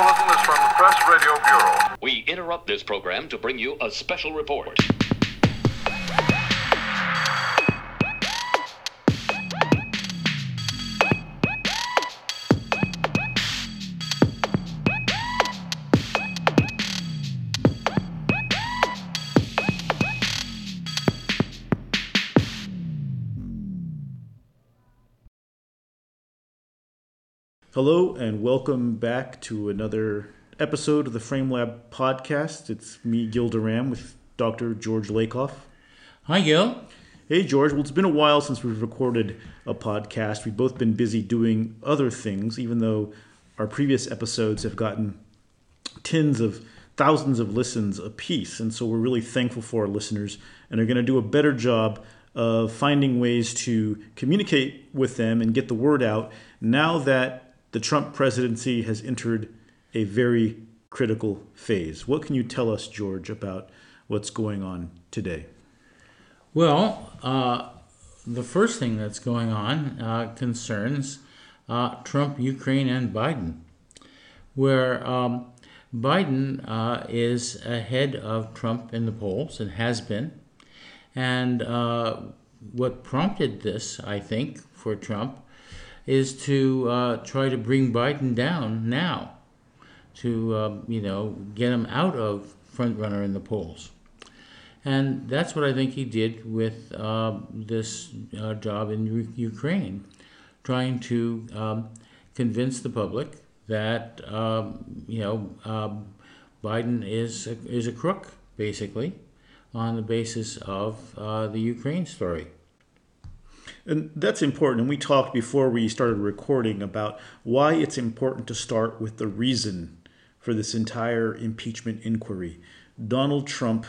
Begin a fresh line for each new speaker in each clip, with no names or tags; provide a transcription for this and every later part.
bulletin is from the Press Radio Bureau.
We interrupt this program to bring you a special report.
Hello, and welcome back to another episode of the Frame Lab podcast. It's me, Gil Duran, with Dr. George Lakoff.
Hi, Gil.
Hey, George. Well, it's been a while since we've recorded a podcast. We've both been busy doing other things, even though our previous episodes have gotten tens of thousands of listens apiece. And so we're really thankful for our listeners and are going to do a better job of finding ways to communicate with them and get the word out now that the Trump presidency has entered a very critical phase. What can you tell us, George, about what's going on today?
Well, uh, the first thing that's going on uh, concerns uh, Trump, Ukraine, and Biden, where um, Biden uh, is ahead of Trump in the polls and has been. And uh, what prompted this, I think, for Trump is to uh, try to bring Biden down now, to uh, you know get him out of front runner in the polls, and that's what I think he did with uh, this job in U- Ukraine, trying to um, convince the public that um, you know um, Biden is a, is a crook basically, on the basis of uh, the Ukraine story.
And that's important. And we talked before we started recording about why it's important to start with the reason for this entire impeachment inquiry. Donald Trump,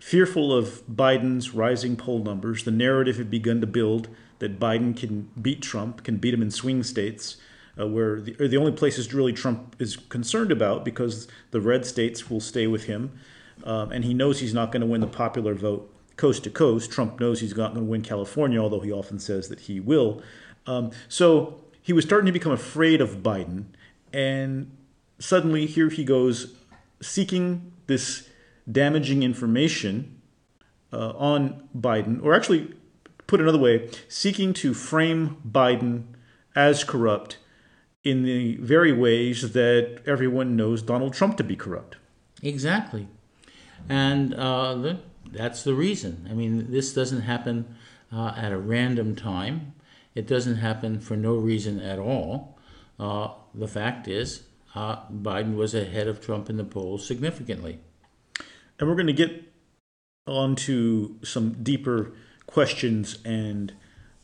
fearful of Biden's rising poll numbers, the narrative had begun to build that Biden can beat Trump, can beat him in swing states. Uh, where the, the only places really Trump is concerned about because the red states will stay with him, um, and he knows he's not going to win the popular vote coast to coast. Trump knows he's not going to win California, although he often says that he will. Um, so he was starting to become afraid of Biden, and suddenly here he goes seeking this damaging information uh, on Biden, or actually, put another way, seeking to frame Biden as corrupt in the very ways that everyone knows Donald Trump to be corrupt.
Exactly. And uh, the, that's the reason. I mean, this doesn't happen uh, at a random time. It doesn't happen for no reason at all. Uh, the fact is, uh, Biden was ahead of Trump in the polls significantly.
And we're going to get on to some deeper questions and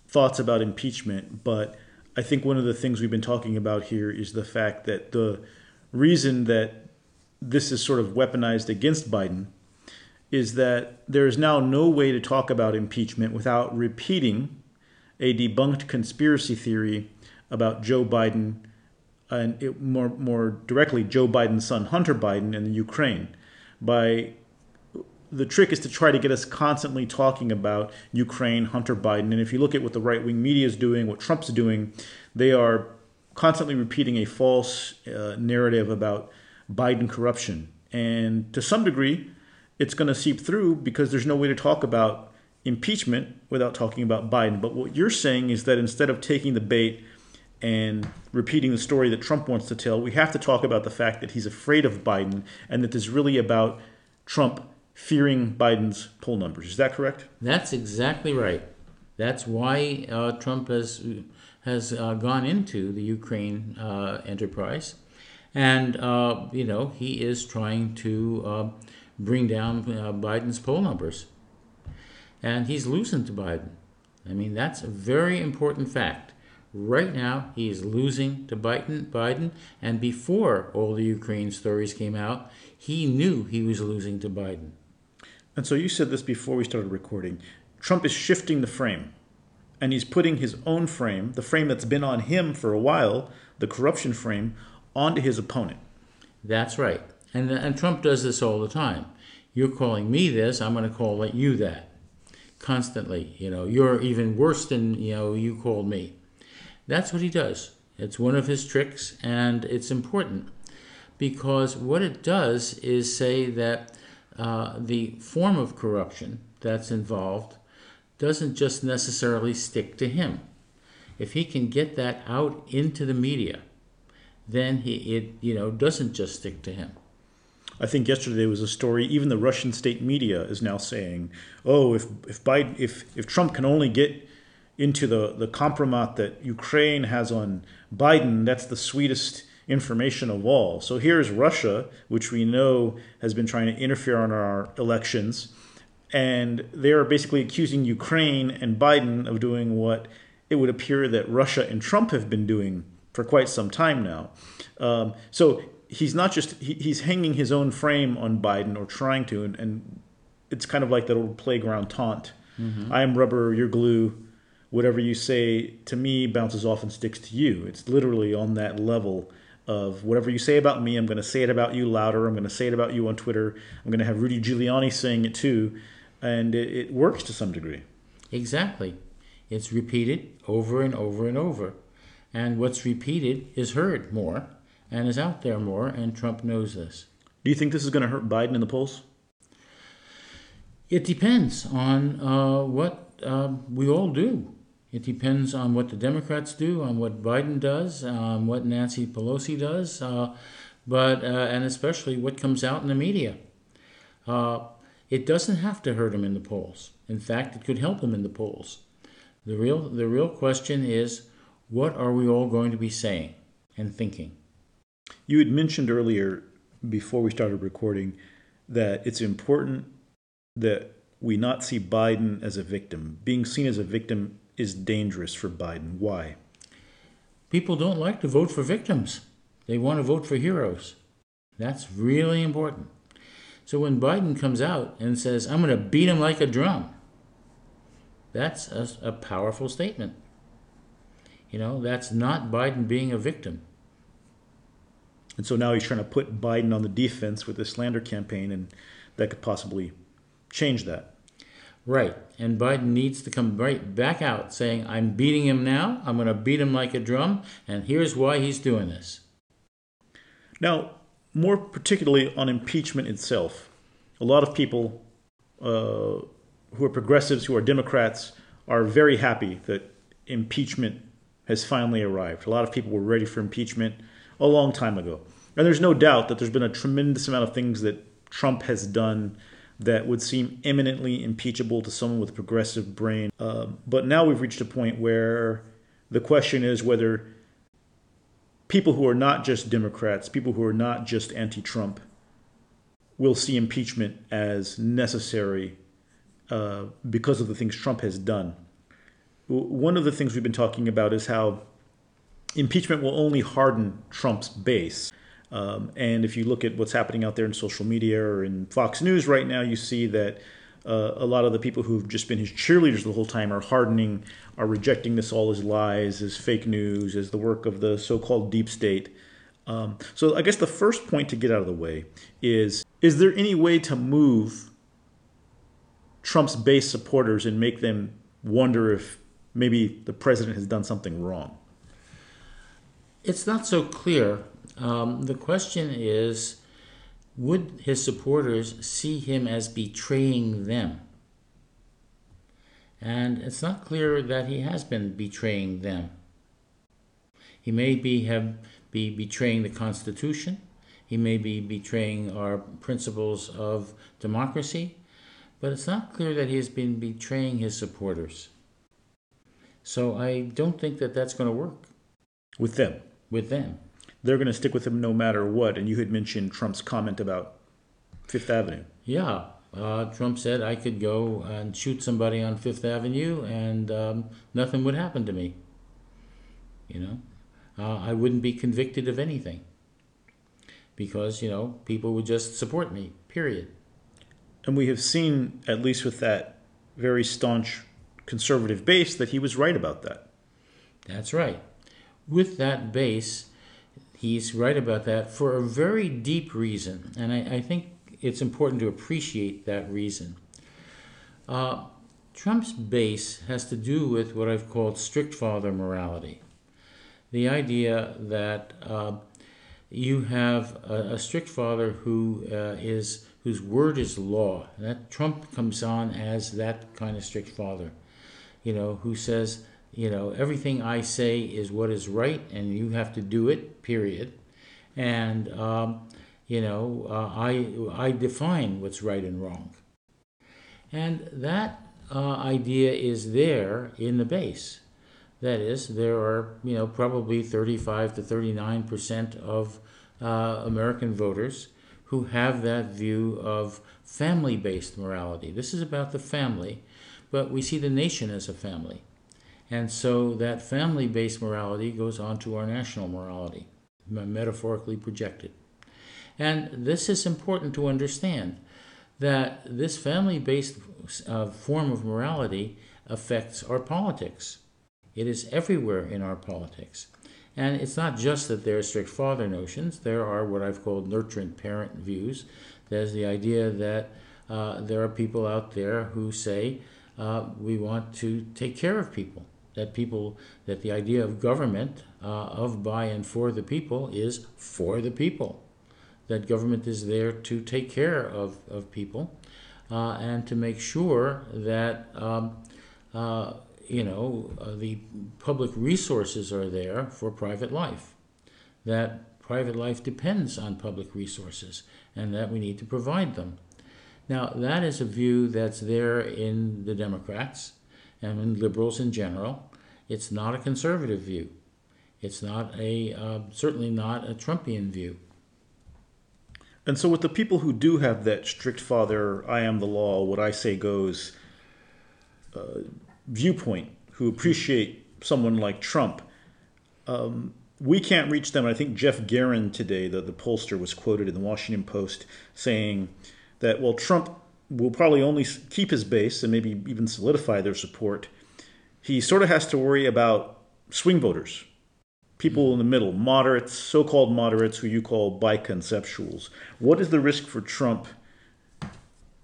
thoughts about impeachment. But I think one of the things we've been talking about here is the fact that the reason that this is sort of weaponized against Biden is that there is now no way to talk about impeachment without repeating a debunked conspiracy theory about Joe Biden and it, more more directly Joe Biden's son Hunter Biden and the Ukraine. By the trick is to try to get us constantly talking about Ukraine, Hunter Biden, and if you look at what the right wing media is doing, what Trump's doing, they are constantly repeating a false uh, narrative about Biden corruption. And to some degree, it's going to seep through because there's no way to talk about impeachment without talking about Biden. But what you're saying is that instead of taking the bait and repeating the story that Trump wants to tell, we have to talk about the fact that he's afraid of Biden and that this is really about Trump fearing Biden's poll numbers. Is that correct?
That's exactly right. That's why uh, Trump has has uh, gone into the Ukraine uh, enterprise, and uh, you know he is trying to uh, bring down uh, Biden's poll numbers. And he's losing to Biden. I mean, that's a very important fact. Right now, he is losing to Biden, Biden, and before all the Ukraine stories came out, he knew he was losing to Biden.
And so you said this before we started recording. Trump is shifting the frame, and he's putting his own frame, the frame that's been on him for a while, the corruption frame, onto his opponent.
That's right. And, and Trump does this all the time. You're calling me this, I'm going to call you that. Constantly. You know, you're even worse than, you know, you called me. That's what he does. It's one of his tricks, and it's important because what it does is say that uh, the form of corruption that's involved doesn't just necessarily stick to him. If he can get that out into the media, then he, it you know doesn't just stick to him.
I think yesterday there was a story. Even the Russian state media is now saying, "Oh, if if Biden, if if Trump can only get into the the compromat that Ukraine has on Biden, that's the sweetest information of all." So here's Russia, which we know has been trying to interfere on our elections, and they are basically accusing Ukraine and Biden of doing what it would appear that Russia and Trump have been doing for quite some time now. Um, so he's not just he, he's hanging his own frame on Biden or trying to, and, and it's kind of like that old playground taunt. Mm-hmm. I am rubber, you're glue. Whatever you say to me bounces off and sticks to you. It's literally on that level of whatever you say about me, I'm going to say it about you louder. I'm going to say it about you on Twitter. I'm going to have Rudy Giuliani saying it too, and it, it works to some degree.
Exactly, it's repeated over and over and over, and what's repeated is heard more and is out there more, and Trump knows this.
Do you think this is going to hurt Biden in the polls?
It depends on uh, what uh, we all do. It depends on what the Democrats do, on what Biden does, on what Nancy Pelosi does, uh, but uh, and especially what comes out in the media. Uh, it doesn't have to hurt him in the polls. In fact, it could help him in the polls. The real the real question is, what are we all going to be saying and thinking?
You had mentioned earlier, before we started recording, that it's important that we not see Biden as a victim. Being seen as a victim is dangerous for Biden. Why?
People don't like to vote for victims, they want to vote for heroes. That's really important. So when Biden comes out and says, I'm going to beat him like a drum, that's a, a powerful statement. You know, that's not Biden being a victim.
And so now he's trying to put Biden on the defense with this slander campaign, and that could possibly change that.
Right. And Biden needs to come right back out saying, I'm beating him now. I'm going to beat him like a drum. And here's why he's doing this.
Now, more particularly on impeachment itself, a lot of people uh, who are progressives, who are Democrats, are very happy that impeachment has finally arrived. A lot of people were ready for impeachment a long time ago. And there's no doubt that there's been a tremendous amount of things that Trump has done that would seem eminently impeachable to someone with a progressive brain. Uh, but now we've reached a point where the question is whether people who are not just Democrats, people who are not just anti Trump, will see impeachment as necessary uh, because of the things Trump has done. One of the things we've been talking about is how impeachment will only harden Trump's base. Um, and if you look at what's happening out there in social media or in Fox News right now, you see that uh, a lot of the people who've just been his cheerleaders the whole time are hardening, are rejecting this all as lies, as fake news, as the work of the so called deep state. Um, so I guess the first point to get out of the way is is there any way to move Trump's base supporters and make them wonder if maybe the president has done something wrong?
It's not so clear. Um, the question is would his supporters see him as betraying them? And it's not clear that he has been betraying them. He may be have be betraying the Constitution. He may be betraying our principles of democracy, but it's not clear that he has been betraying his supporters. So I don't think that that's going to work
with them
with them.
They're going to stick with him no matter what. And you had mentioned Trump's comment about Fifth Avenue.
Yeah. Uh, Trump said I could go and shoot somebody on Fifth Avenue and um, nothing would happen to me. You know, uh, I wouldn't be convicted of anything because, you know, people would just support me, period.
And we have seen, at least with that very staunch conservative base, that he was right about that.
That's right with that base, he's right about that for a very deep reason. And I, I think it's important to appreciate that reason. Uh, Trump's base has to do with what I've called strict father morality. the idea that uh, you have a, a, strict father who uh, is whose word is law. That Trump comes on as that kind of strict father, you know, who says, you know, everything I say is what is right, and you have to do it. Period. And um, you know, uh, I I define what's right and wrong. And that uh, idea is there in the base. That is, there are you know probably 35 to 39 percent of uh, American voters who have that view of family-based morality. This is about the family, but we see the nation as a family, and so that family-based morality goes on to our national morality, metaphorically projected. And this is important to understand that this family based uh, form of morality affects our politics. It is everywhere in our politics. And it's not just that there are strict father notions, there are what I've called nurturing parent views. There's the idea that uh, there are people out there who say uh, we want to take care of people. That people, that the idea of government, uh, of by and for the people, is for the people. That government is there to take care of, of people uh, and to make sure that um, uh, you know uh, the public resources are there for private life. That private life depends on public resources and that we need to provide them. Now that is a view that's there in the democrats and liberals in general it's not a conservative view it's not a uh, certainly not a trumpian view
and so, with the people who do have that strict father, I am the law, what I say goes uh, viewpoint, who appreciate someone like Trump, um, we can't reach them. I think Jeff Garin today, the, the pollster, was quoted in the Washington Post saying that, well, Trump will probably only keep his base and maybe even solidify their support. He sort of has to worry about swing voters people in the middle, moderates, so called moderates who you call biconceptuals. What is the risk for Trump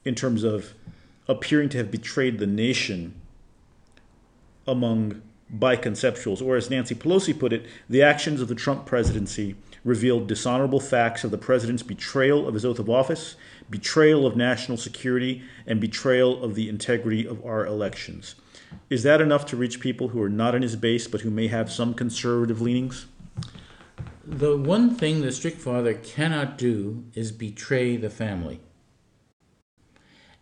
in terms of appearing to have betrayed the nation among biconceptuals? Or, as Nancy Pelosi put it, the actions of the Trump presidency revealed dishonorable facts of the president's betrayal of his oath of office, betrayal of national security, and betrayal of the integrity of our elections. Is that enough to reach people who are not in his base but who may have some conservative leanings?
The one thing the strict father cannot do is betray the family.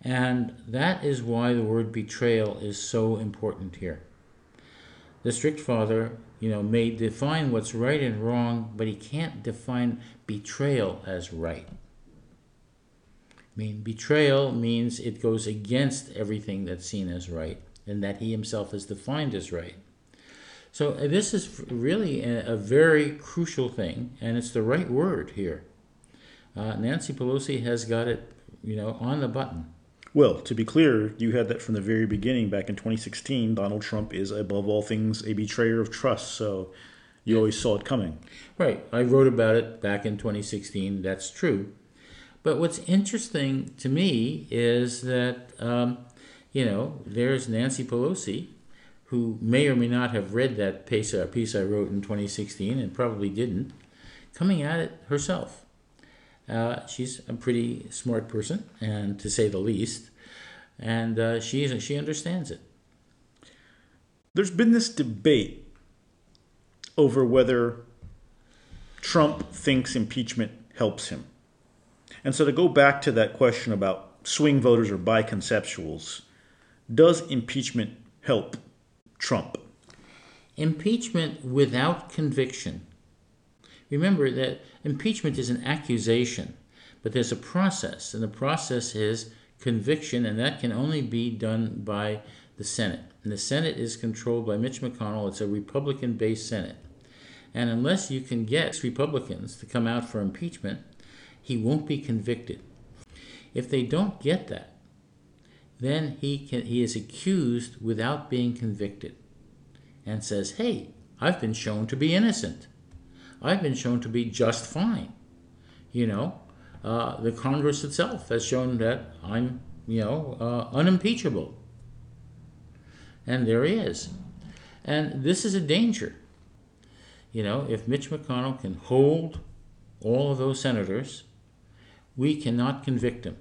And that is why the word betrayal is so important here. The strict father, you know, may define what's right and wrong, but he can't define betrayal as right. I mean, betrayal means it goes against everything that's seen as right and that he himself has defined as right. So uh, this is really a, a very crucial thing, and it's the right word here. Uh, Nancy Pelosi has got it, you know, on the button.
Well, to be clear, you had that from the very beginning back in 2016. Donald Trump is, above all things, a betrayer of trust. So you always saw it coming.
Right. I wrote about it back in 2016. That's true. But what's interesting to me is that um, you know, there's Nancy Pelosi, who may or may not have read that piece, uh, piece I wrote in 2016 and probably didn't, coming at it herself. Uh, she's a pretty smart person, and to say the least, and uh, she she understands it.
There's been this debate over whether Trump thinks impeachment helps him, and so to go back to that question about swing voters or biconceptuals, does impeachment help Trump?
Impeachment without conviction. Remember that impeachment is an accusation, but there's a process, and the process is conviction, and that can only be done by the Senate. And the Senate is controlled by Mitch McConnell. It's a Republican based Senate. And unless you can get Republicans to come out for impeachment, he won't be convicted. If they don't get that, then he can he is accused without being convicted and says hey i've been shown to be innocent i've been shown to be just fine you know? Uh, the congress itself has shown that i'm you know uh, unimpeachable. And there he is. And this is a danger. You know, if Mitch McConnell can hold all of those senators, we cannot convict him.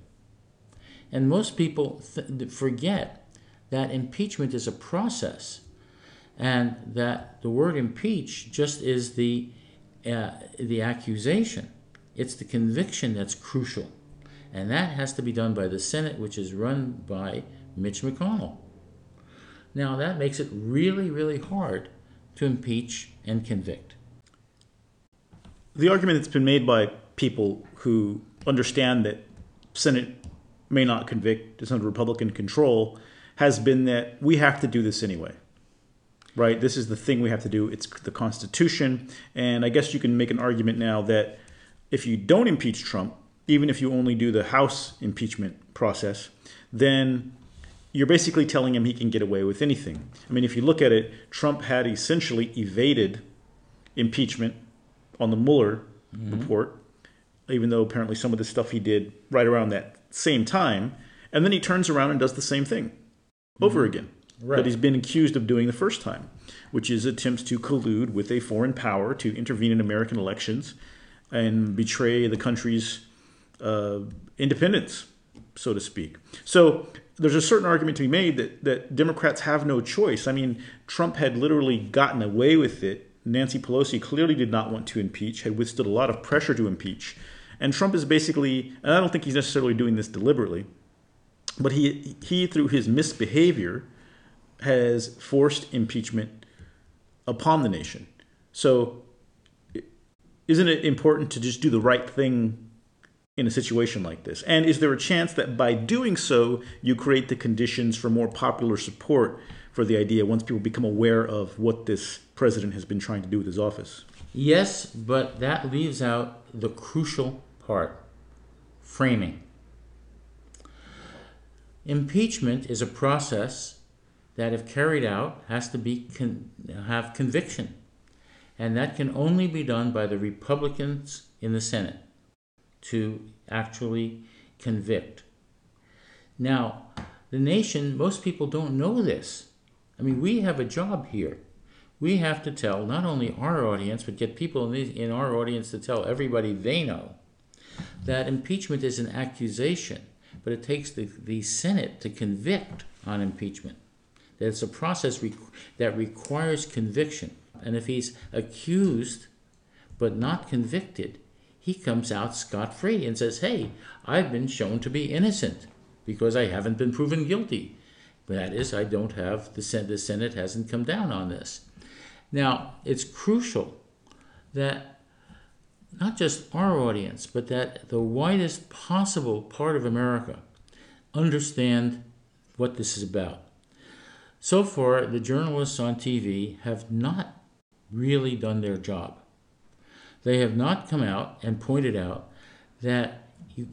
And most people th- forget that impeachment is a process and that the word impeach just is the, uh, the accusation. It's the conviction that's crucial. And that has to be done by the Senate, which is run by Mitch McConnell. Now, that makes it really, really hard to impeach and convict.
The argument that's been made by people who understand that Senate may not convict, it's under Republican control, has been that we have to do this anyway. Right? This is the thing we have to do. It's the Constitution. And I guess you can make an argument now that if you don't impeach Trump, even if you only do the House impeachment process, then you're basically telling him he can get away with anything. I mean, if you look at it, Trump had essentially evaded impeachment on the Mueller mm-hmm. report, even though apparently some of the stuff he did right around that same time, and then he turns around and does the same thing over mm-hmm. again right. that he's been accused of doing the first time, which is attempts to collude with a foreign power to intervene in American elections and betray the country's uh, independence, so to speak. So there's a certain argument to be made that, that Democrats have no choice. I mean, Trump had literally gotten away with it. Nancy Pelosi clearly did not want to impeach, had withstood a lot of pressure to impeach. And Trump is basically, and I don't think he's necessarily doing this deliberately, but he, he through his misbehavior, has forced impeachment upon the nation. So, isn't it important to just do the right thing in a situation like this? And is there a chance that by doing so, you create the conditions for more popular support for the idea once people become aware of what this president has been trying to do with his office?
Yes, but that leaves out the crucial part framing. Impeachment is a process that, if carried out, has to be con- have conviction, and that can only be done by the Republicans in the Senate to actually convict. Now, the nation, most people don't know this. I mean, we have a job here. We have to tell not only our audience, but get people in, our audience to tell everybody they know that impeachment is an accusation, but it takes the, the Senate to convict on impeachment. That it's a process re- that requires conviction. And if he's accused but not convicted, he comes out scot free and says, Hey, I've been shown to be innocent because I haven't been proven guilty. That is, I don't have, the Senate, the Senate hasn't come down on this. Now, it's crucial that not just our audience, but that the widest possible part of America understand what this is about. So far, the journalists on TV have not really done their job. They have not come out and pointed out that you,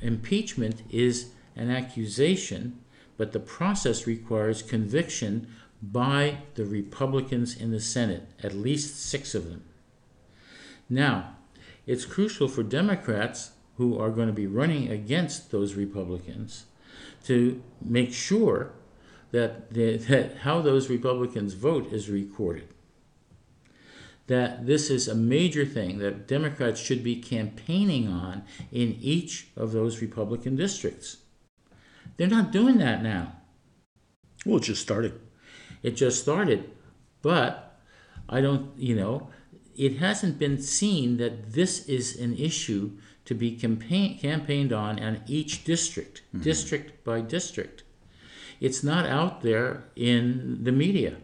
impeachment is an accusation, but the process requires conviction by the Republicans in the Senate, at least six of them. Now, it's crucial for Democrats who are going to be running against those Republicans to make sure that, the, that how those Republicans vote is recorded. That this is a major thing that Democrats should be campaigning on in each of those Republican districts. They're not doing that now.
Well, it just started.
It just started. But I don't, you know, it hasn't been seen that this is an issue to be campaign, campaigned on in each district, mm-hmm. district by district. It's not out there in the media.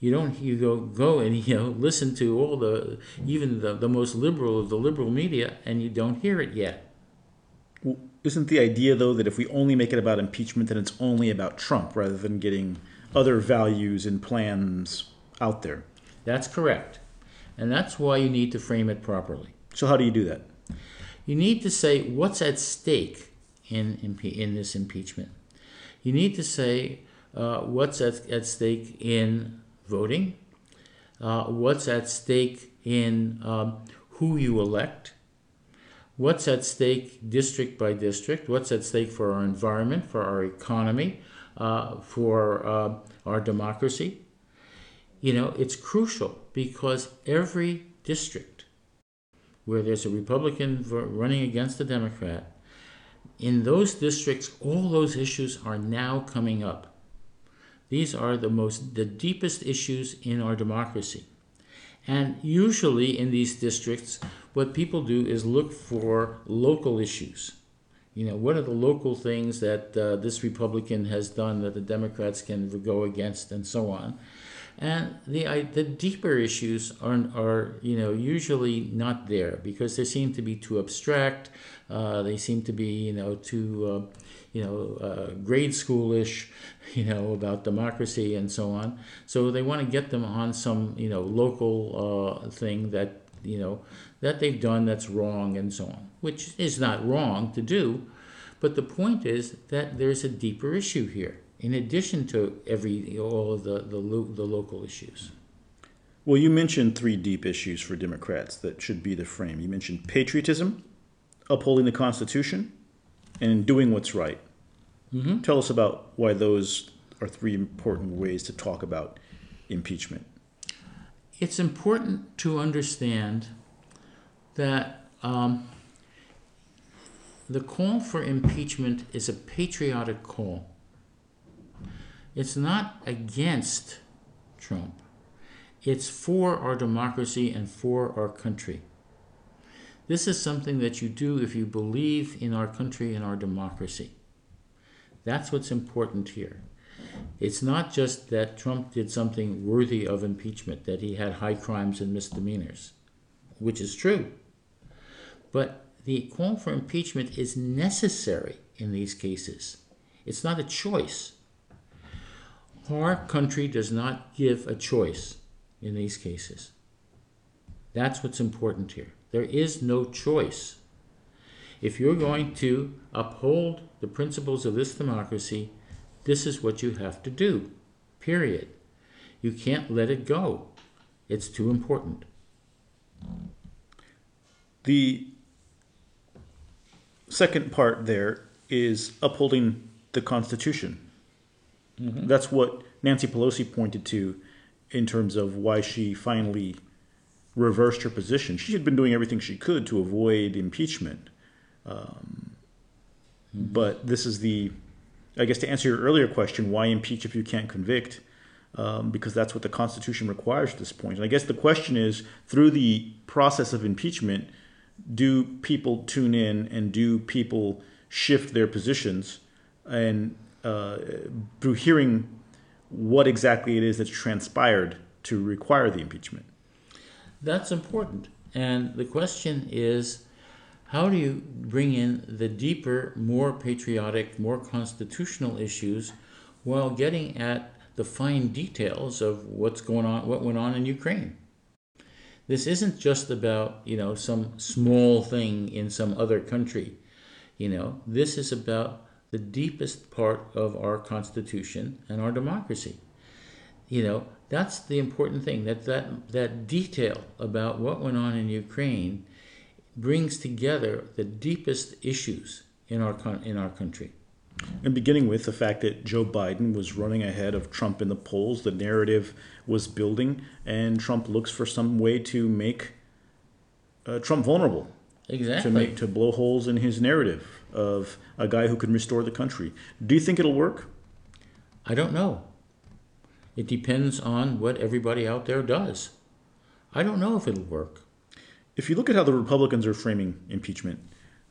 You don't you go go and you know listen to all the even the, the most liberal of the liberal media and you don't hear it yet.
Well, isn't the idea though that if we only make it about impeachment then it's only about Trump rather than getting other values and plans out there?
That's correct. And that's why you need to frame it properly.
So, how do you do that?
You need to say what's at stake in, in this impeachment. You need to say uh, what's at, at stake in voting, uh, what's at stake in um, who you elect, what's at stake district by district, what's at stake for our environment, for our economy, uh, for uh, our democracy. You know, it's crucial because every district where there's a Republican running against a Democrat, in those districts, all those issues are now coming up. These are the most, the deepest issues in our democracy. And usually in these districts, what people do is look for local issues. You know, what are the local things that uh, this Republican has done that the Democrats can go against, and so on. And the the deeper issues are, are you know usually not there because they seem to be too abstract. Uh, they seem to be you know too uh, you know uh, grade schoolish, you know about democracy and so on. So they want to get them on some you know local uh, thing that you know that they've done that's wrong and so on, which is not wrong to do. But the point is that there's a deeper issue here in addition to every all of the, the, the local issues.
Well, you mentioned three deep issues for Democrats that should be the frame. You mentioned patriotism, upholding the Constitution, and doing what's right. Mm-hmm. Tell us about why those are three important ways to talk about impeachment.
It's important to understand that um, the call for impeachment is a patriotic call. It's not against Trump. It's for our democracy and for our country. This is something that you do if you believe in our country and our democracy. That's what's important here. It's not just that Trump did something worthy of impeachment, that he had high crimes and misdemeanors, which is true. But the call for impeachment is necessary in these cases. It's not a choice. Our country does not give a choice in these cases. That's what's important here. There is no choice. If you're going to uphold the principles of this democracy, this is what you have to do. Period. You can't let it go. It's too important.
The second part there is upholding the Constitution. Mm-hmm. That's what Nancy Pelosi pointed to in terms of why she finally reversed her position. She had been doing everything she could to avoid impeachment. Um, mm-hmm. But this is the, I guess, to answer your earlier question, why impeach if you can't convict? Um, because that's what the Constitution requires at this point. And I guess the question is through the process of impeachment, do people tune in and do people shift their positions? And uh, through hearing what exactly it is that's transpired to require the impeachment.
That's important. And the question is how do you bring in the deeper, more patriotic, more constitutional issues while getting at the fine details of what's going on, what went on in Ukraine? This isn't just about, you know, some small thing in some other country. You know, this is about the deepest part of our Constitution and our democracy. You know, that's the important thing. That that that detail about what went on in Ukraine brings together the deepest issues in our in our country.
And beginning with the fact that Joe Biden was running ahead of Trump in the polls, the narrative was building, and Trump looks for some way to make uh, Trump vulnerable.
Exactly.
To make to blow holes in his narrative of a guy who can restore the country. Do you think it'll work?
I don't know. It depends on what everybody out there does. I don't know if it'll work.
If you look at how the Republicans are framing impeachment,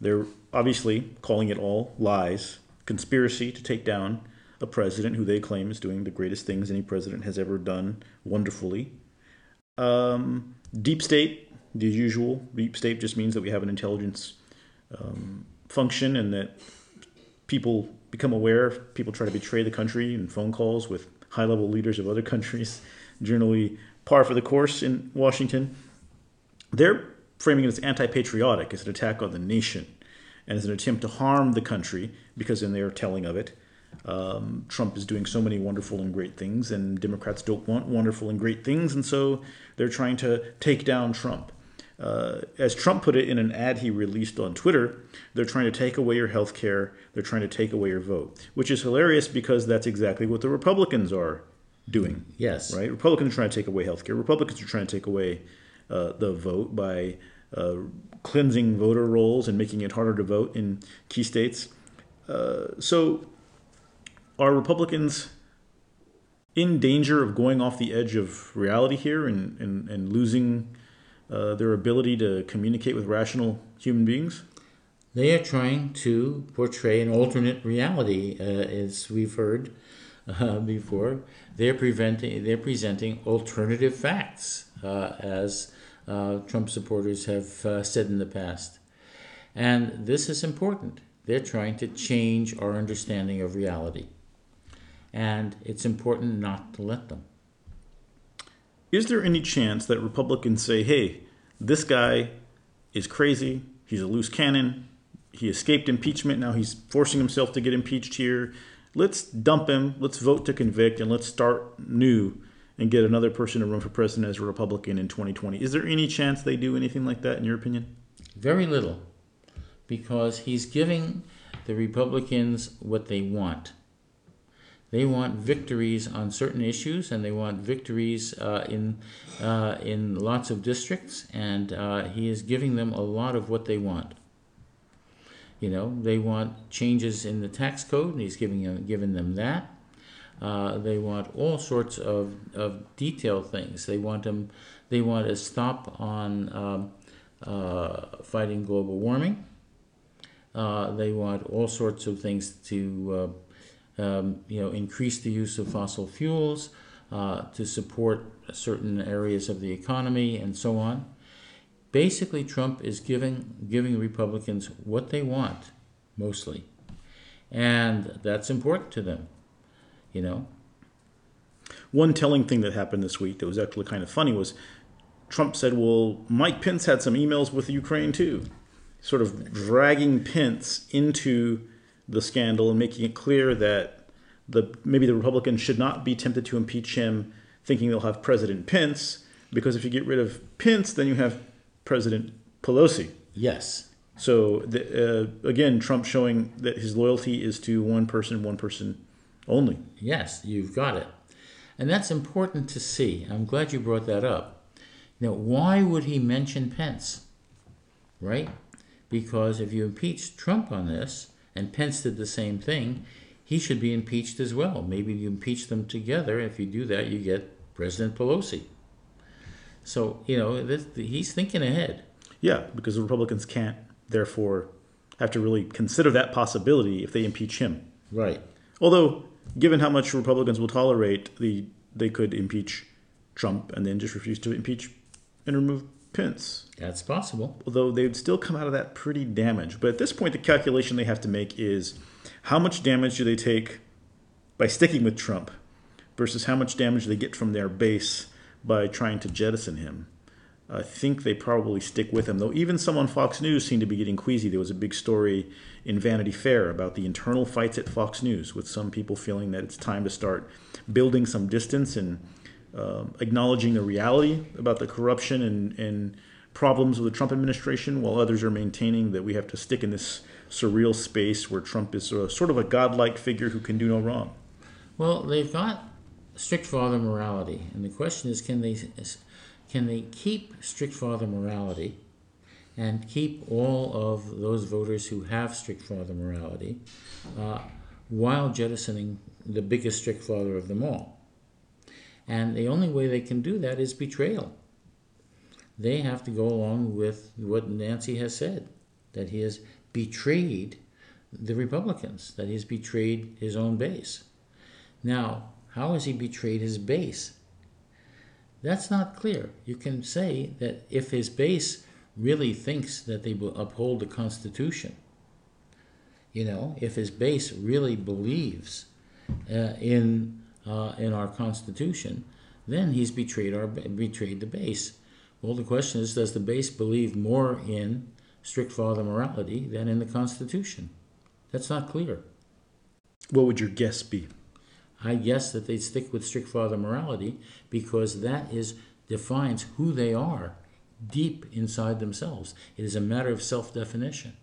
they're obviously calling it all lies, conspiracy to take down a president who they claim is doing the greatest things any president has ever done wonderfully. Um, deep state, the usual. State just means that we have an intelligence um, function and that people become aware, people try to betray the country in phone calls with high level leaders of other countries, generally par for the course in Washington. They're framing it as anti patriotic, as an attack on the nation, and as an attempt to harm the country because, in their telling of it, um, Trump is doing so many wonderful and great things, and Democrats don't want wonderful and great things, and so they're trying to take down Trump. Uh, as Trump put it in an ad he released on Twitter, they're trying to take away your health care, they're trying to take away your vote, which is hilarious because that's exactly what the Republicans are doing.
Yes.
Right? Republicans are trying to take away health care. Republicans are trying to take away uh, the vote by uh, cleansing voter rolls and making it harder to vote in key states. Uh, so, are Republicans in danger of going off the edge of reality here and, and, and losing uh, their ability to communicate with rational human beings?
They are trying to portray an alternate reality, uh, as we've heard uh, before. They're preventing. They're presenting alternative facts, uh, as uh, Trump supporters have uh, said in the past, and this is important. They're trying to change our understanding of reality, and it's important not to let them.
Is there any chance that Republicans say, hey, this guy is crazy, he's a loose cannon, he escaped impeachment, now he's forcing himself to get impeached here. Let's dump him, let's vote to convict, and let's start new and get another person to run for president as a Republican in 2020. Is there any chance they do anything like that, in your opinion?
Very little, because he's giving the Republicans what they want. They want victories on certain issues, and they want victories uh, in uh, in lots of districts, and uh, he is giving them a lot of what they want. You know, they want changes in the tax code, and he's giving them, giving them that. Uh, they want all sorts of, of detailed things. They want them. They want a stop on um, uh, fighting global warming. Uh, they want all sorts of things to, um, you know, increase the use of fossil fuels, uh, to support certain areas of the economy, and so on. Basically, Trump is giving giving Republicans what they want, mostly, and that's important to them. You know,
One telling thing that happened this week that was actually kind of funny was Trump said, well, Mike Pence had some emails with Ukraine too, sort of dragging Pence into the scandal and making it clear that the maybe the Republicans should not be tempted to impeach him, thinking they'll have President Pence, because if you get rid of Pence, then you have President Pelosi.
yes,
So the, uh, again, Trump showing that his loyalty is to one person, one person only.
Yes, you've got it. And that's important to see. I'm glad you brought that up. Now, why would he mention Pence? Right? Because if you impeach Trump on this, and Pence did the same thing, he should be impeached as well. Maybe you impeach them together. If you do that, you get President Pelosi. So, you know, this, he's thinking ahead.
Yeah, because the Republicans can't, therefore, have to really consider that possibility if they impeach him.
Right.
Although, given how much Republicans will tolerate, the they could impeach Trump and then just refuse to impeach and remove Pence.
That's possible.
Although they would still come out of that pretty damaged. But at this point, the calculation they have to make is how much damage do they take by sticking with Trump versus how much damage they get from their base by trying to jettison him. I think they probably stick with him, though even some on Fox News seem to be getting queasy. There was a big story in Vanity Fair about the internal fights at Fox News, with some people feeling that it's time to start building some distance and um, acknowledging the reality about the corruption and, and problems with the Trump administration, while others are maintaining that we have to stick in this surreal space where Trump is uh, sort of a godlike figure who can do no wrong.
Well, they've got strict father morality, and the question is, can they can they keep strict father morality and keep all of those voters who have strict father morality uh, while jettisoning the biggest strict father of them all? And the only way they can do that is betrayal. They have to go along with what Nancy has said that he has betrayed the Republicans, that he has betrayed his own base. Now, how has he betrayed his base? That's not clear. You can say that if his base really thinks that they will uphold the Constitution, you know, if his base really believes uh, in uh, in our Constitution, then he's betrayed our betrayed the base. Well, the question is, does the base believe more in strict father morality than in the Constitution? That's not clear.
What would your guess be?
I guess that they stick with strict father morality because that is defines who they are deep inside themselves. It is a matter of self-definition.